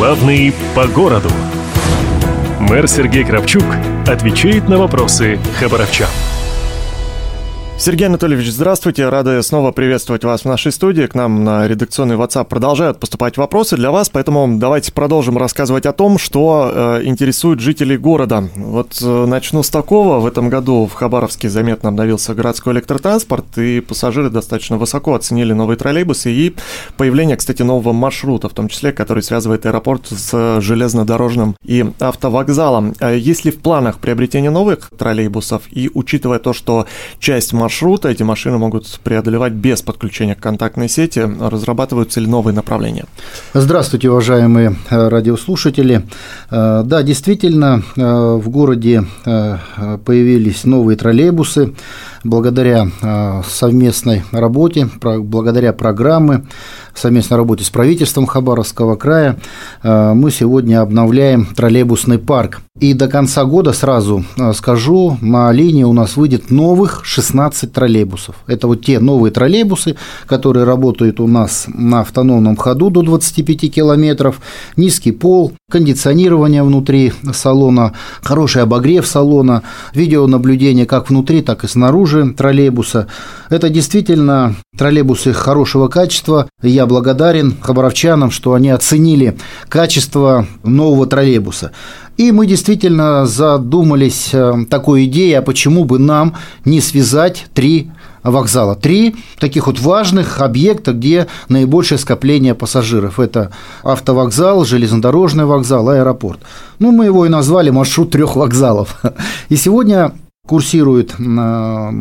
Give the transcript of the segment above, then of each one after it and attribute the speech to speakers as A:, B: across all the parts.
A: Главный по городу. Мэр Сергей Кравчук отвечает на вопросы хабаровчан.
B: Сергей Анатольевич, здравствуйте. Рады снова приветствовать вас в нашей студии. К нам на редакционный WhatsApp продолжают поступать вопросы для вас, поэтому давайте продолжим рассказывать о том, что э, интересует жителей города. Вот э, начну с такого. В этом году в Хабаровске заметно обновился городской электротранспорт, и пассажиры достаточно высоко оценили новые троллейбусы и появление, кстати, нового маршрута, в том числе, который связывает аэропорт с железнодорожным и автовокзалом. А есть ли в планах приобретение новых троллейбусов? И учитывая то, что часть маршрута маршрута эти машины могут преодолевать без подключения к контактной сети. Разрабатываются ли новые направления?
C: Здравствуйте, уважаемые э, радиослушатели. Э, да, действительно, э, в городе появились новые троллейбусы благодаря совместной работе, благодаря программе, совместной работе с правительством Хабаровского края мы сегодня обновляем троллейбусный парк. И до конца года, сразу скажу, на линии у нас выйдет новых 16 троллейбусов. Это вот те новые троллейбусы, которые работают у нас на автономном ходу до 25 километров, низкий пол, кондиционирование внутри салона, хороший обогрев салона, видеонаблюдение как внутри, так и снаружи троллейбуса. Это действительно троллейбусы хорошего качества. Я благодарен хабаровчанам, что они оценили качество нового троллейбуса. И мы действительно задумались э, такой идеей, а почему бы нам не связать три вокзала. Три таких вот важных объекта, где наибольшее скопление пассажиров. Это автовокзал, железнодорожный вокзал, аэропорт. Ну, мы его и назвали маршрут трех вокзалов. И сегодня курсирует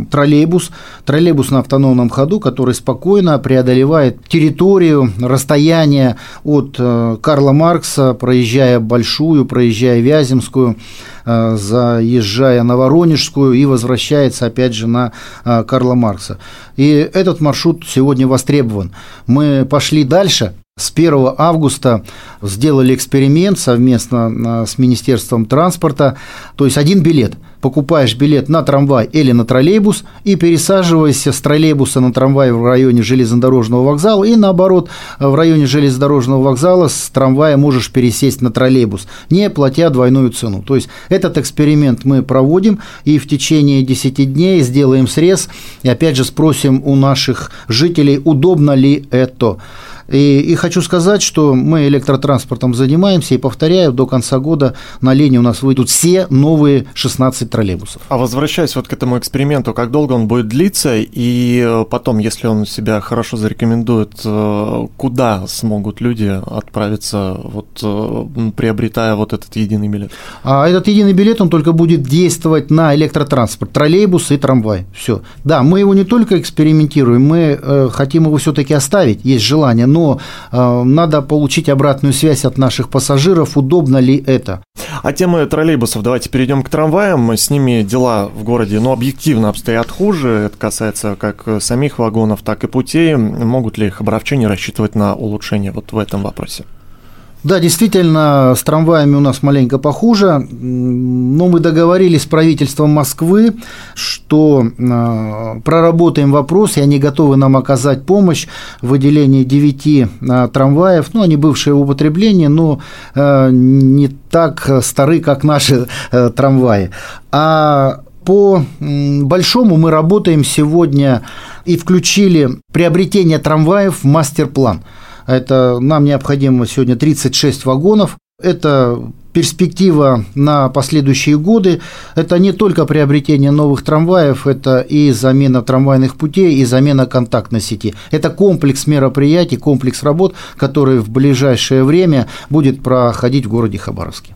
C: троллейбус, троллейбус на автономном ходу, который спокойно преодолевает территорию, расстояние от э, Карла Маркса, проезжая Большую, проезжая Вяземскую, э, заезжая на Воронежскую и возвращается опять же на э, Карла Маркса. И этот маршрут сегодня востребован. Мы пошли дальше, с 1 августа сделали эксперимент совместно с Министерством транспорта, то есть один билет – покупаешь билет на трамвай или на троллейбус и пересаживаешься с троллейбуса на трамвай в районе железнодорожного вокзала и наоборот в районе железнодорожного вокзала с трамвая можешь пересесть на троллейбус, не платя двойную цену. То есть этот эксперимент мы проводим и в течение 10 дней сделаем срез и опять же спросим у наших жителей, удобно ли это. И, и хочу сказать, что мы электротранспортом занимаемся, и повторяю, до конца года на линии у нас выйдут все новые 16 троллейбусов.
B: А возвращаясь вот к этому эксперименту, как долго он будет длиться, и э, потом, если он себя хорошо зарекомендует, э, куда смогут люди отправиться, вот, э, приобретая вот этот единый билет?
C: А этот единый билет, он только будет действовать на электротранспорт, троллейбус и трамвай. Все. Да, мы его не только экспериментируем, мы хотим его все-таки оставить, есть желание, но но э, надо получить обратную связь от наших пассажиров, удобно ли это.
B: А темы троллейбусов, давайте перейдем к трамваям. С ними дела в городе, ну, объективно обстоят хуже. Это касается как самих вагонов, так и путей. Могут ли хабаровчане рассчитывать на улучшение вот в этом вопросе?
C: Да, действительно, с трамваями у нас маленько похуже, но мы договорились с правительством Москвы, что а, проработаем вопрос, и они готовы нам оказать помощь в выделении 9 а, трамваев, ну, они бывшие в употреблении, но а, не так стары, как наши трамваи. А по большому мы работаем сегодня и включили приобретение трамваев в мастер-план – это нам необходимо сегодня 36 вагонов. Это перспектива на последующие годы. Это не только приобретение новых трамваев, это и замена трамвайных путей, и замена контактной сети. Это комплекс мероприятий, комплекс работ, который в ближайшее время будет проходить в городе Хабаровске.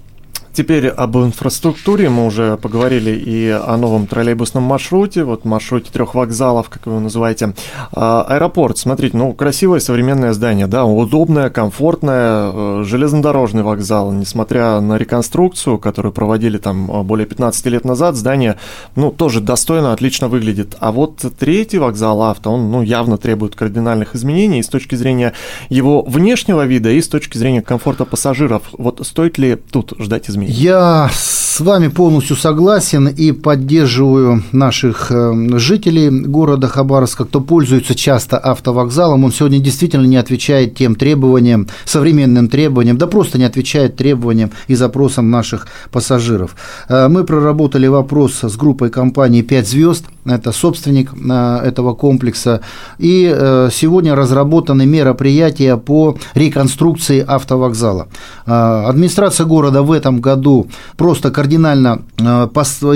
B: Теперь об инфраструктуре мы уже поговорили и о новом троллейбусном маршруте, вот маршруте трех вокзалов, как вы его называете. А, аэропорт, смотрите, ну красивое современное здание, да, удобное, комфортное, э, железнодорожный вокзал, несмотря на реконструкцию, которую проводили там э, более 15 лет назад, здание, ну тоже достойно, отлично выглядит. А вот третий вокзал авто, он ну явно требует кардинальных изменений с точки зрения его внешнего вида и с точки зрения комфорта пассажиров. Вот стоит ли тут ждать изменений? Людьми.
C: Я с вами полностью согласен и поддерживаю наших э, жителей города Хабаровска, кто пользуется часто автовокзалом. Он сегодня действительно не отвечает тем требованиям, современным требованиям, да просто не отвечает требованиям и запросам наших пассажиров. Э, мы проработали вопрос с группой компании «5 звезд», это собственник э, этого комплекса, и сегодня разработаны мероприятия по реконструкции автовокзала. Администрация города в этом году просто кардинально э,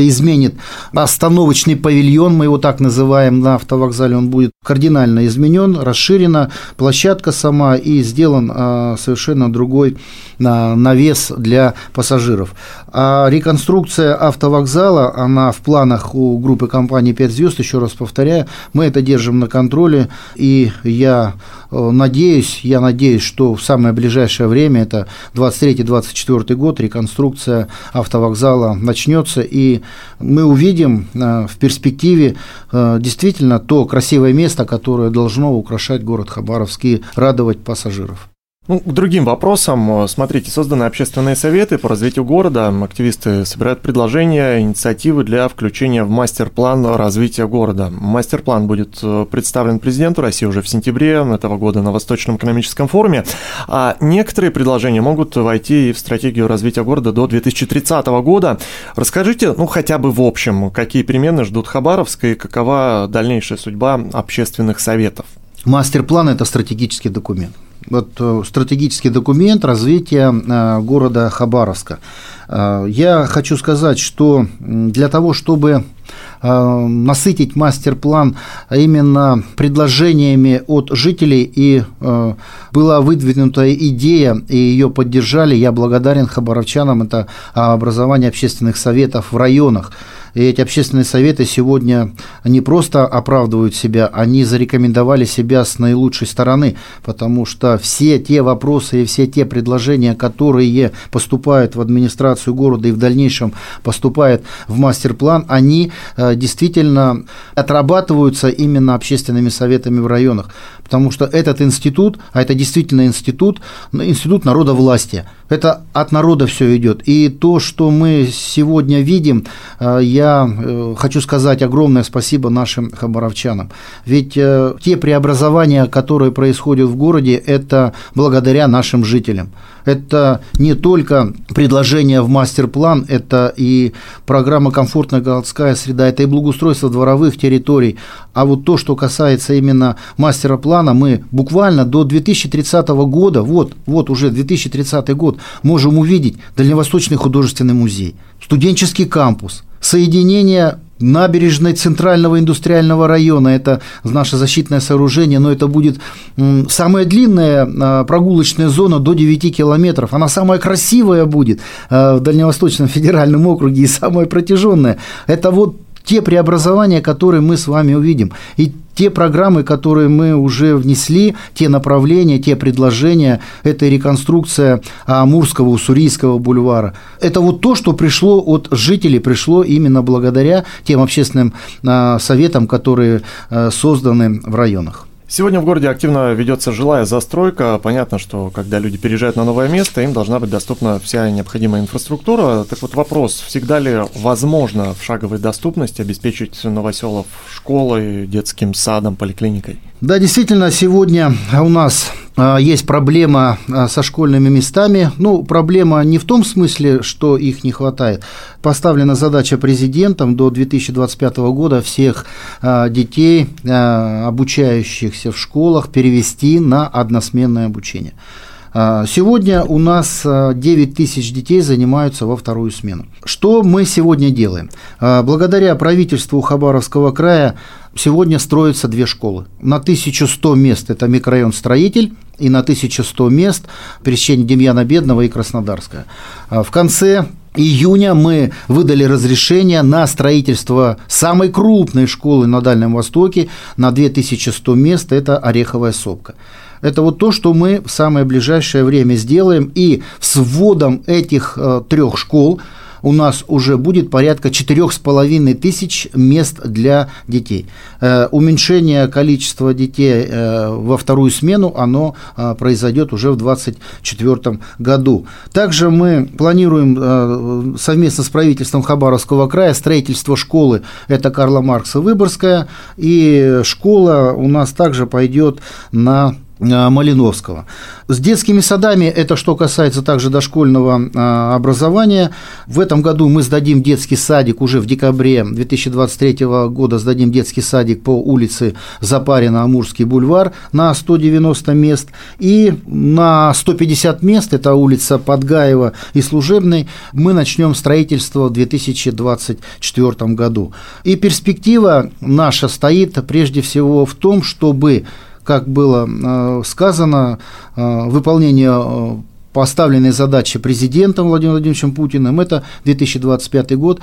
C: изменит остановочный павильон, мы его так называем на автовокзале, он будет кардинально изменен, расширена площадка сама и сделан э, совершенно другой э, навес для пассажиров. А реконструкция автовокзала, она в планах у группы компании 5 звезд, еще раз повторяю, мы это держим на контроле, и я надеюсь, я надеюсь, что в самое ближайшее время, это 23-24 год, реконструкция автовокзала вокзала начнется, и мы увидим э, в перспективе э, действительно то красивое место, которое должно украшать город Хабаровск и радовать пассажиров.
B: Ну, к другим вопросам. Смотрите, созданы общественные советы по развитию города. Активисты собирают предложения, инициативы для включения в мастер-план развития города. Мастер-план будет э, представлен президенту России уже в сентябре этого года на Восточном экономическом форуме. А некоторые предложения могут войти и в стратегию развития города до 2030 года. Расскажите, ну, хотя бы в общем, какие перемены ждут Хабаровск и какова дальнейшая судьба общественных советов?
C: Мастер-план – это стратегический документ вот, э, стратегический документ развития э, города Хабаровска. Э, я хочу сказать, что для того, чтобы насытить мастер-план именно предложениями от жителей, и была выдвинута идея, и ее поддержали, я благодарен хабаровчанам, это образование общественных советов в районах. И эти общественные советы сегодня не просто оправдывают себя, они зарекомендовали себя с наилучшей стороны, потому что все те вопросы и все те предложения, которые поступают в администрацию города и в дальнейшем поступают в мастер-план, они э, действительно отрабатываются именно общественными советами в районах, потому что этот институт, а это действительно институт, институт народа власти, это от народа все идет. И то, что мы сегодня видим, э, я э, хочу сказать огромное спасибо нашим хабаровчанам. Ведь те преобразования, которые происходят в городе, это благодаря нашим жителям. Это не только предложение в мастер-план, это и программа «Комфортная городская среда», это и благоустройство дворовых территорий. А вот то, что касается именно мастера-плана, мы буквально до 2030 года, вот, вот уже 2030 год, можем увидеть Дальневосточный художественный музей, студенческий кампус, соединение набережной Центрального индустриального района. Это наше защитное сооружение, но это будет самая длинная а, прогулочная зона до 9 километров. Она самая красивая будет а, в Дальневосточном федеральном округе и самая протяженная. Это вот те преобразования, которые мы с вами увидим. И те программы, которые мы уже внесли, те направления, те предложения, это реконструкция Амурского, Уссурийского бульвара. Это вот то, что пришло от жителей, пришло именно благодаря тем общественным а, советам, которые а, созданы в районах.
B: Сегодня в городе активно ведется жилая застройка. Понятно, что когда люди переезжают на новое место, им должна быть доступна вся необходимая инфраструктура. Так вот вопрос, всегда ли возможно в шаговой доступности обеспечить новоселов школой, детским садом, поликлиникой?
C: Да, действительно, сегодня у нас есть проблема а, со школьными местами. Ну, проблема не в том смысле, что их не хватает. Поставлена задача президентом до 2025 года всех а, детей, обучающихся в школах, перевести на односменное обучение. Сегодня у нас 9 тысяч детей занимаются во вторую смену. Что мы сегодня делаем? Благодаря правительству Хабаровского края сегодня строятся две школы. На 1100 мест это микрорайон «Строитель», и на 1100 мест пересечение Демьяна Бедного и Краснодарская. В конце июня мы выдали разрешение на строительство самой крупной школы на Дальнем Востоке на 2100 мест, это Ореховая сопка. Это вот то, что мы в самое ближайшее время сделаем, и с вводом этих э, трех школ у нас уже будет порядка 4,5 тысяч мест для детей. Э, уменьшение количества детей э, во вторую смену, оно произойдет уже в 2024 году. Также мы планируем совместно с правительством Хабаровского края строительство школы, это Карла Маркса Выборгская, и школа у нас также пойдет на Малиновского. С детскими садами, это что касается также дошкольного э, образования, в этом году мы сдадим детский садик уже в декабре 2023 года, сдадим детский садик по улице Запарина, Амурский бульвар на 190 мест, и на 150 мест, это улица Подгаева и Служебной, мы начнем строительство в 2024 году. И перспектива наша стоит прежде всего в том, чтобы как было э, сказано, э, выполнение э, поставленной задачи президентом Владимиром Владимировичем Путиным, это 2025 год,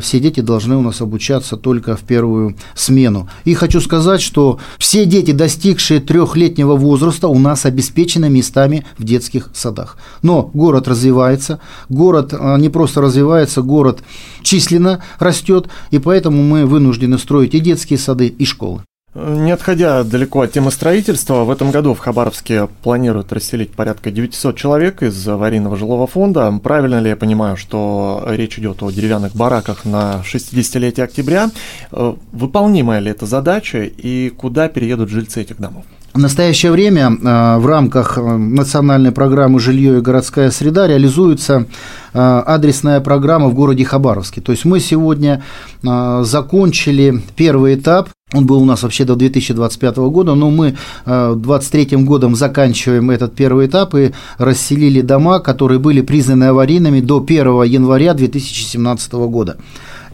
C: все дети должны у нас обучаться только в первую смену. И хочу сказать, что все дети, достигшие трехлетнего возраста, у нас обеспечены местами в детских садах. Но город развивается, город не просто развивается, город численно растет, и поэтому мы вынуждены строить и детские сады, и школы.
B: Не отходя далеко от темы строительства, в этом году в Хабаровске планируют расселить порядка 900 человек из аварийного жилого фонда. Правильно ли я понимаю, что речь идет о деревянных бараках на 60-летие октября? Э, выполнимая ли эта задача и куда переедут жильцы этих домов?
C: В настоящее время э, в рамках э, национальной программы «Жилье и городская среда» реализуется адресная программа в городе Хабаровске. То есть мы сегодня закончили первый этап он был у нас вообще до 2025 года, но мы 2023 годом заканчиваем этот первый этап и расселили дома, которые были признаны аварийными до 1 января 2017 года.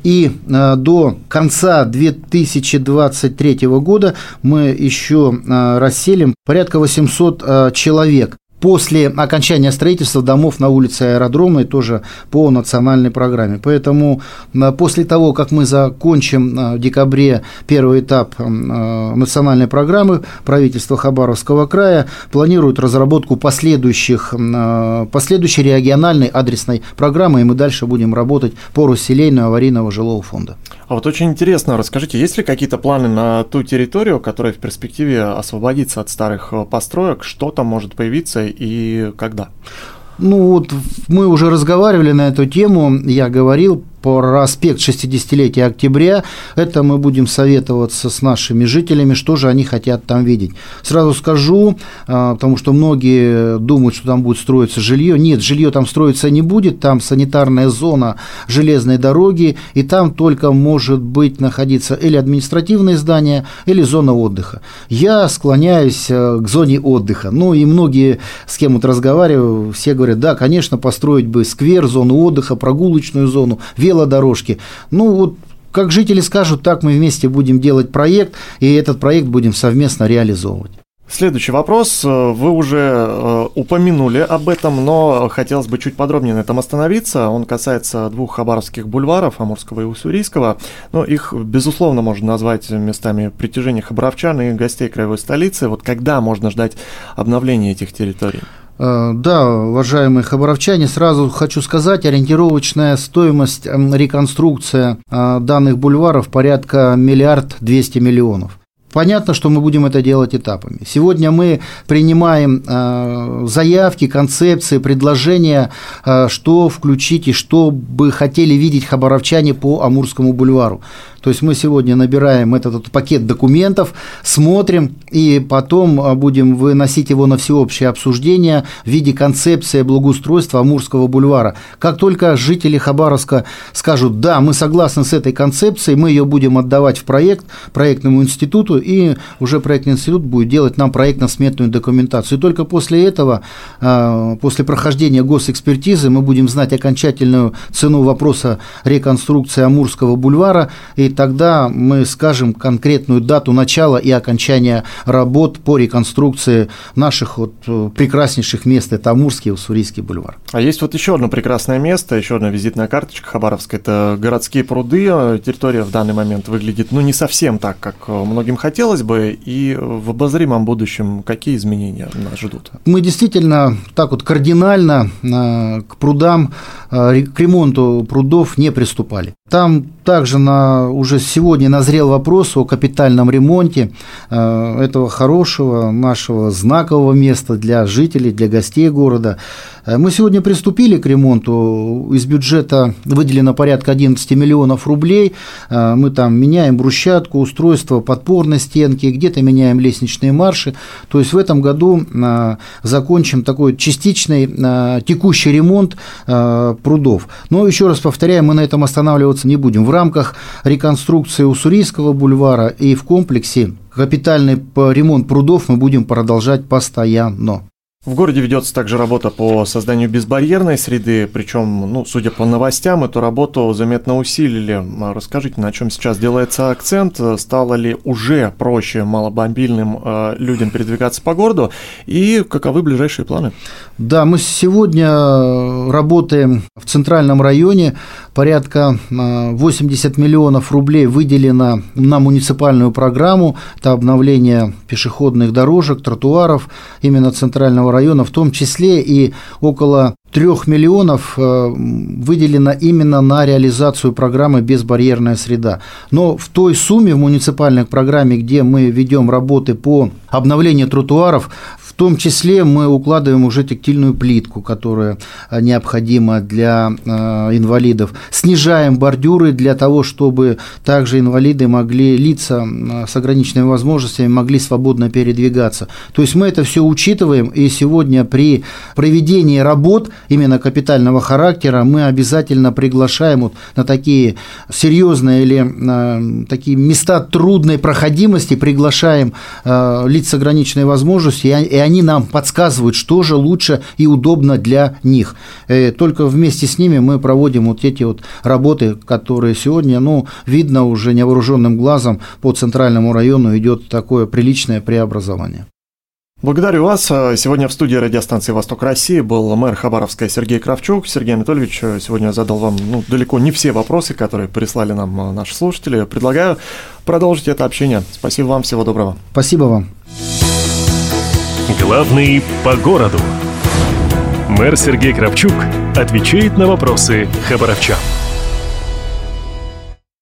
C: И э, до конца 2023 года мы еще э, расселим порядка 800 э, человек после окончания строительства домов на улице Аэродромной тоже по национальной программе. Поэтому э, после того, как мы закончим э, в декабре первый этап э, национальной программы, правительство Хабаровского края планирует разработку последующих, последующей региональной адресной программы, и мы дальше будем работать по расселению аварийного жилого фонда.
B: А вот очень интересно, расскажите, есть ли какие-то планы на ту территорию, которая в перспективе освободится от старых построек, что там может появиться и когда?
C: Ну вот мы уже разговаривали на эту тему, я говорил про аспект 60-летия октября. Это мы будем советоваться с нашими жителями, что же они хотят там видеть. Сразу скажу, а, потому что многие думают, что там будет строиться жилье. Нет, жилье там строиться не будет, там санитарная зона железной дороги, и там только может быть находиться или административное здание, или зона отдыха. Я склоняюсь э, к зоне отдыха. Ну и многие, с кем вот разговариваю, все говорят, да, конечно, построить бы сквер, зону отдыха, прогулочную зону, велодорожки. Ну, вот как жители скажут, так мы вместе будем делать проект, и этот проект будем совместно реализовывать.
B: Следующий вопрос. Вы уже э, упомянули об этом, но хотелось бы чуть подробнее на этом остановиться. Он касается двух хабаровских бульваров, Амурского и Уссурийского. Но их, безусловно, можно назвать местами притяжения хабаровчан и гостей краевой столицы. Вот когда можно ждать обновления этих территорий?
C: Э, да, уважаемые хабаровчане, сразу хочу сказать, ориентировочная стоимость реконструкции э, данных бульваров порядка миллиард двести миллионов. Понятно, что мы будем это делать этапами. Сегодня мы принимаем э, заявки, концепции, предложения, что включить и что бы хотели видеть хабаровчане по Амурскому бульвару. То есть мы сегодня набираем этот, этот пакет документов, смотрим и потом а, будем выносить его на всеобщее обсуждение в виде концепции благоустройства Амурского бульвара. Как только жители Хабаровска скажут, да, мы согласны с этой концепцией, мы ее будем отдавать в проект, проектному институту, и уже проектный институт будет делать нам проектно-сметную документацию. И только после этого, а, после прохождения госэкспертизы, мы будем знать окончательную цену вопроса реконструкции Амурского бульвара, и тогда мы скажем конкретную дату начала и окончания работ по реконструкции наших вот э, прекраснейших мест. Это Амурский и Уссурийский бульвар.
B: А есть вот еще одно прекрасное место, еще одна визитная карточка Хабаровска. Это городские пруды. Территория в данный момент выглядит, ну, не совсем так, как многим хотелось хотелось бы, и в обозримом будущем какие изменения нас ждут?
C: Мы действительно так вот кардинально к прудам, к ремонту прудов не приступали. Там также на, уже сегодня назрел вопрос о капитальном ремонте этого хорошего нашего знакового места для жителей, для гостей города. Э, мы сегодня приступили к ремонту. Из бюджета выделено порядка 11 миллионов рублей. Э, мы там меняем брусчатку, устройство подпорной стенки, где-то меняем лестничные марши. То есть в этом году э, закончим такой частичный текущий ремонт прудов. Но еще раз повторяю, мы на этом останавливаться не будем. В рамках реконструкции Уссурийского бульвара и в комплексе капитальный ремонт прудов мы будем продолжать постоянно.
B: В городе ведется также работа по созданию безбарьерной среды, причем, ну, судя по новостям, эту работу заметно усилили. Расскажите, на чем сейчас делается акцент? Стало ли уже проще малобомбильным э, людям передвигаться по городу? И каковы ближайшие планы?
C: Да, мы сегодня работаем в центральном районе. Порядка 80 э, миллионов рублей выделено на муниципальную программу. Это обновление пешеходных дорожек, тротуаров именно центрального района, в том числе и около трех миллионов э, выделено именно на реализацию программы «Безбарьерная среда». Но в той сумме в муниципальной программе, где мы ведем работы по обновлению тротуаров, том числе мы укладываем уже тактильную плитку, которая э, необходима для э, инвалидов. Снижаем бордюры для того, чтобы также инвалиды могли, лица с ограниченными возможностями могли свободно передвигаться. То есть мы это все учитываем, и сегодня при проведении работ именно капитального характера мы обязательно приглашаем вот на такие серьезные или такие места трудной проходимости, приглашаем лиц с ограниченной возможностью, и они нам подсказывают, что же лучше и удобно для них. Э, только вместе с ними мы проводим вот эти вот работы, которые сегодня, ну, видно уже невооруженным глазом по центральному району идет такое приличное преобразование.
B: Благодарю вас. Сегодня в студии радиостанции «Восток России» был мэр Хабаровска Сергей Кравчук. Сергей Анатольевич, сегодня задал вам ну, далеко не все вопросы, которые прислали нам наши слушатели. Предлагаю продолжить это общение. Спасибо вам, всего доброго.
C: Спасибо вам.
A: Главный по городу. Мэр Сергей Кравчук отвечает на вопросы хабаровчан.